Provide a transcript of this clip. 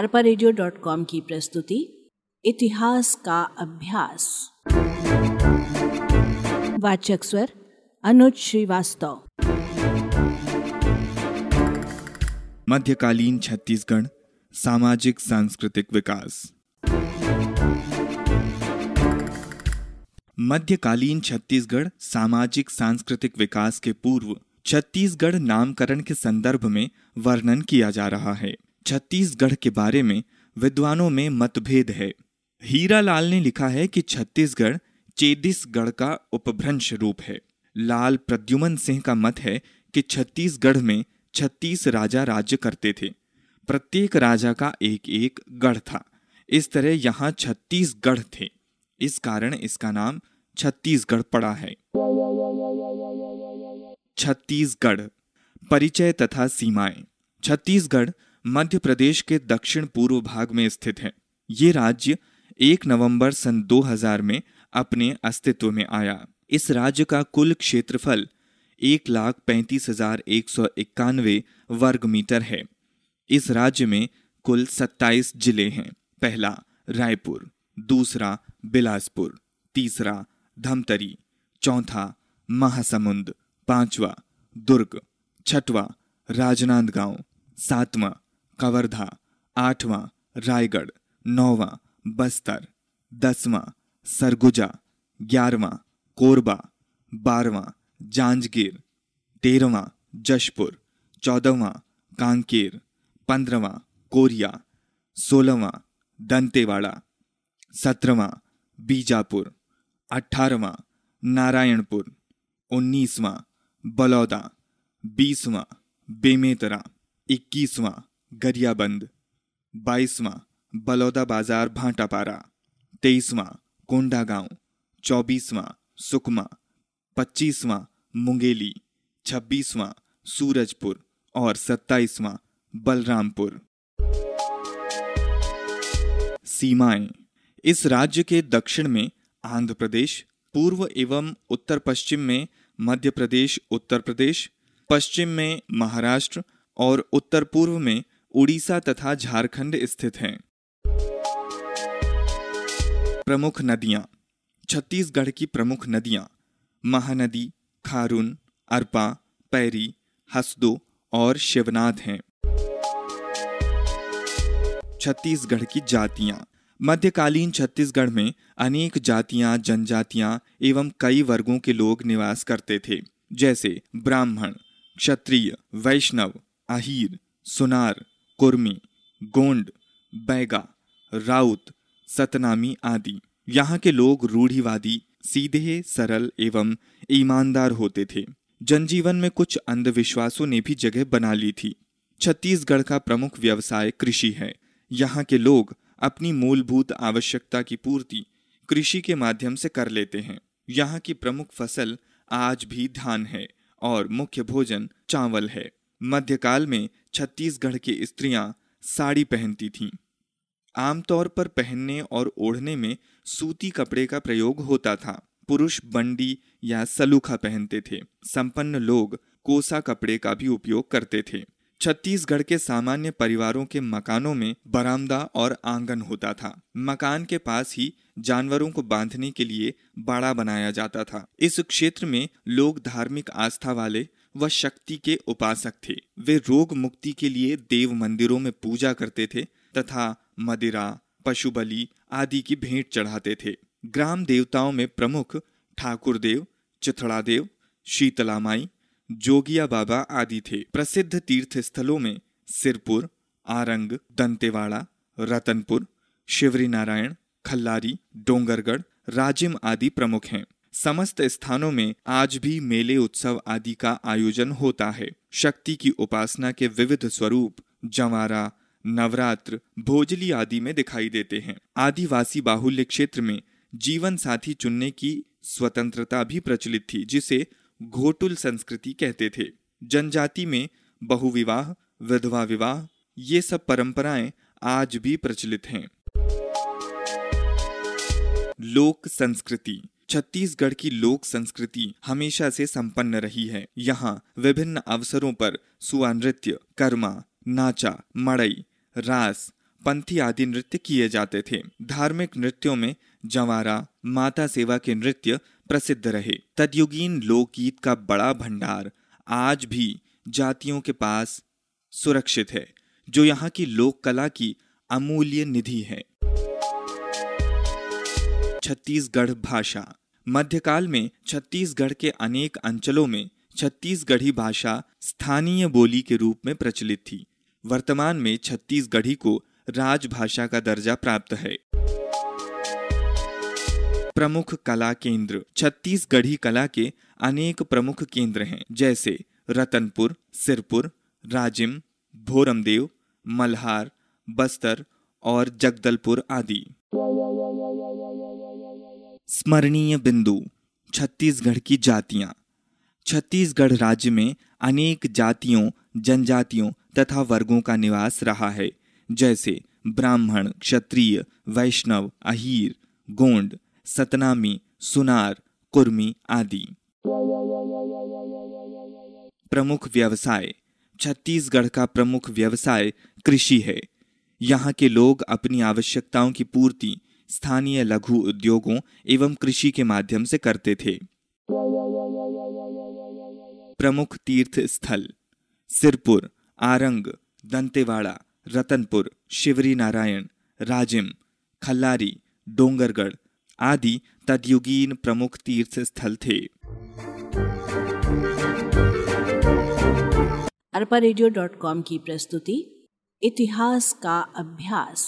अरपा की प्रस्तुति, इतिहास का अभ्यास। वाचक स्वर, अनुज श्रीवास्तव। मध्यकालीन छत्तीसगढ़, सामाजिक सांस्कृतिक विकास। मध्यकालीन छत्तीसगढ़, सामाजिक सांस्कृतिक विकास के पूर्व, छत्तीसगढ़ नामकरण के संदर्भ में वर्णन किया जा रहा है। छत्तीसगढ़ के बारे में विद्वानों में मतभेद है। हीरा लाल ने लिखा है कि छत्तीसगढ़ चेदिसगढ़ का उपभ्रंश रूप है। लाल प्रद्युमन सिंह का मत है कि छत्तीसगढ़ में छत्तीस राजा राज्य करते थे। प्रत्येक राजा का एक एक गढ़ था। इस तरह यहाँ छत्तीसगढ़ थे। इस कारण इसका नाम छत्तीसगढ़ पड़ा है। छत्तीसगढ़, परिचय तथा सीमाएँ। छत्तीसगढ़ मध्य प्रदेश के दक्षिण पूर्व भाग में स्थित है। ये राज्य 1 नवंबर सन 2000 में अपने अस्तित्व में आया। इस राज्य का कुल क्षेत्रफल एक लाख पैंतीस हज़ार एक सौ इक्यानवे वर्ग मीटर है। इस राज्य में कुल 27 ज़िले हैं। पहला, रायपुर, दूसरा, बिलासपुर, तीसरा, धमतरी, चौथा, महासमुंद, पांचवा, दुर्ग, छठवा, राजनांदगांव, सातवां कवर्धा, आठवां रायगढ़, नौवां बस्तर, दसवां सरगुजा, ग्यारहवां कोरबा, बारहवां जांजगीर, तेरहवां जशपुर, चौदहवां कांकेर, पंद्रहवां कोरिया, सोलहवां दंतेवाड़ा, सत्रहवां बीजापुर, अठारहवां नारायणपुर, उन्नीसवां बलौदा, बीसवां बेमेतरा, इक्कीसवां गरियाबंद बाईसवां बलौदा बाज़ार भाटापारा तेईसवां कोंडागांव चौबीसवां सुकमा पच्चीसवां मुंगेली छब्बीसवां सूरजपुर और सत्ताईसवां बलरामपुर। सीमाएँ, इस राज्य के दक्षिण में आंध्र प्रदेश, पूर्व एवं उत्तर पश्चिम में मध्य प्रदेश, उत्तर प्रदेश, पश्चिम में महाराष्ट्र और उत्तर पूर्व में उड़ीसा तथा झारखंड स्थित हैं। प्रमुख नदियाँ, छत्तीसगढ़ की प्रमुख नदियाँ, महानदी, खारून, अरपा, पैरी, हसदो और शिवनाथ हैं। छत्तीसगढ़ की जातियाँ, मध्यकालीन छत्तीसगढ़ में अनेक जातियाँ, जनजातियाँ एवं कई वर्गों के लोग निवास करते थे, जैसे ब्राह्मण, क्षत्रिय, वैष्णव, अहीर, सुनार कुर्मी, गोंड, बैगा, राउत, सतनामी आदि। यहाँ के लोग रूढ़िवादी, सीधे, सरल एवं ईमानदार होते थे। जनजीवन में कुछ अंधविश्वासों ने भी जगह बना ली थी। छत्तीसगढ़ का प्रमुख व्यवसाय कृषि है। यहाँ के लोग अपनी मूलभूत आवश्यकता की पूर्ति कृषि के माध्यम से कर लेते हैं। यहाँ की प्रमुख फ़सल आज भी धान है और मुख्य भोजन चावल है। मध्यकाल में छत्तीसगढ़ की स्त्रियाँ साड़ी पहनती थीं। आमतौर पर पहनने और ओढ़ने में सूती कपड़े का प्रयोग होता था। पुरुष बंडी या सलूखा पहनते थे। संपन्न लोग कोसा कपड़े का भी उपयोग करते थे। छत्तीसगढ़ के सामान्य परिवारों के मकानों में बरामदा और आँगन होता था। मकान के पास ही जानवरों को बांधने के लिए बाड़ा बनाया जाता था। इस क्षेत्र में लोग धार्मिक आस्था वाले व शक्ति के उपासक थे। वे रोग मुक्ति के लिए देव मंदिरों में पूजा करते थे तथा मदिरा पशु बलि आदि की भेंट चढ़ाते थे। ग्राम देवताओं में प्रमुख ठाकुर देव चिथड़ा देव शीतला माई जोगिया बाबा आदि थे। प्रसिद्ध तीर्थ स्थलों में सिरपुर, आरंग, दंतेवाड़ा, रतनपुर शिवरी नारायण खल्लारी, डोंगरगढ़, राजिम आदि प्रमुख हैं। समस्त स्थानों में आज भी मेले उत्सव आदि का आयोजन होता है। शक्ति की उपासना के विविध स्वरूप, जवारा, नवरात्र, भोजली आदि में दिखाई देते हैं। आदिवासी बाहुल्य क्षेत्र में जीवन साथी चुनने की स्वतंत्रता भी प्रचलित थी, जिसे घोटुल संस्कृति कहते थे। जनजाति में बहुविवाह, विधवा विवाह, ये सब परंपराएँ आज भी प्रचलित हैं। लोक संस्कृति छत्तीसगढ़ की लोक संस्कृति हमेशा से संपन्न रही है। यहाँ विभिन्न अवसरों पर सुआ नृत्य कर्मा, नाचा, मड़ई, रास, पंथी आदि नृत्य किए जाते थे। धार्मिक नृत्यों में जवारा, माता सेवा के नृत्य प्रसिद्ध रहे। तदयुगीन लोकगीत का बड़ा भंडार आज भी जातियों के पास सुरक्षित है, जो यहाँ की लोक कला की अमूल्य निधि है। छत्तीसगढ़ भाषा। मध्यकाल में छत्तीसगढ़ के अनेक अंचलों में छत्तीसगढ़ी भाषा स्थानीय बोली के रूप में प्रचलित थी। वर्तमान में छत्तीसगढ़ी को राजभाषा का दर्जा प्राप्त है। प्रमुख कला केंद्र। छत्तीसगढ़ी कला के अनेक प्रमुख केंद्र हैं, जैसे रतनपुर, सिरपुर, राजिम, भोरमदेव, मल्हार, बस्तर और जगदलपुर आदि। स्मरणीय बिंदु, छत्तीसगढ़ की जातियाँ। छत्तीसगढ़ राज्य में अनेक जातियों, जनजातियों तथा वर्गों का निवास रहा है, जैसे ब्राह्मण, क्षत्रिय, वैष्णव, अहीर, गोंड, सतनामी, सुनार, कुर्मी आदि। प्रमुख व्यवसाय, छत्तीसगढ़ का प्रमुख व्यवसाय कृषि है। यहाँ के लोग अपनी आवश्यकताओं की पूर्ति स्थानीय लघु उद्योगों एवं कृषि के माध्यम से करते थे। प्रमुख तीर्थ स्थल, सिरपुर, आरंग, दंतेवाड़ा, रतनपुर, शिवरी नारायण, राजिम, खल्लारी, डोंगरगढ़ आदि तदयुगीन प्रमुख तीर्थ स्थल थे। अरपा रेडियो डॉट कॉम की प्रस्तुति, इतिहास का अभ्यास।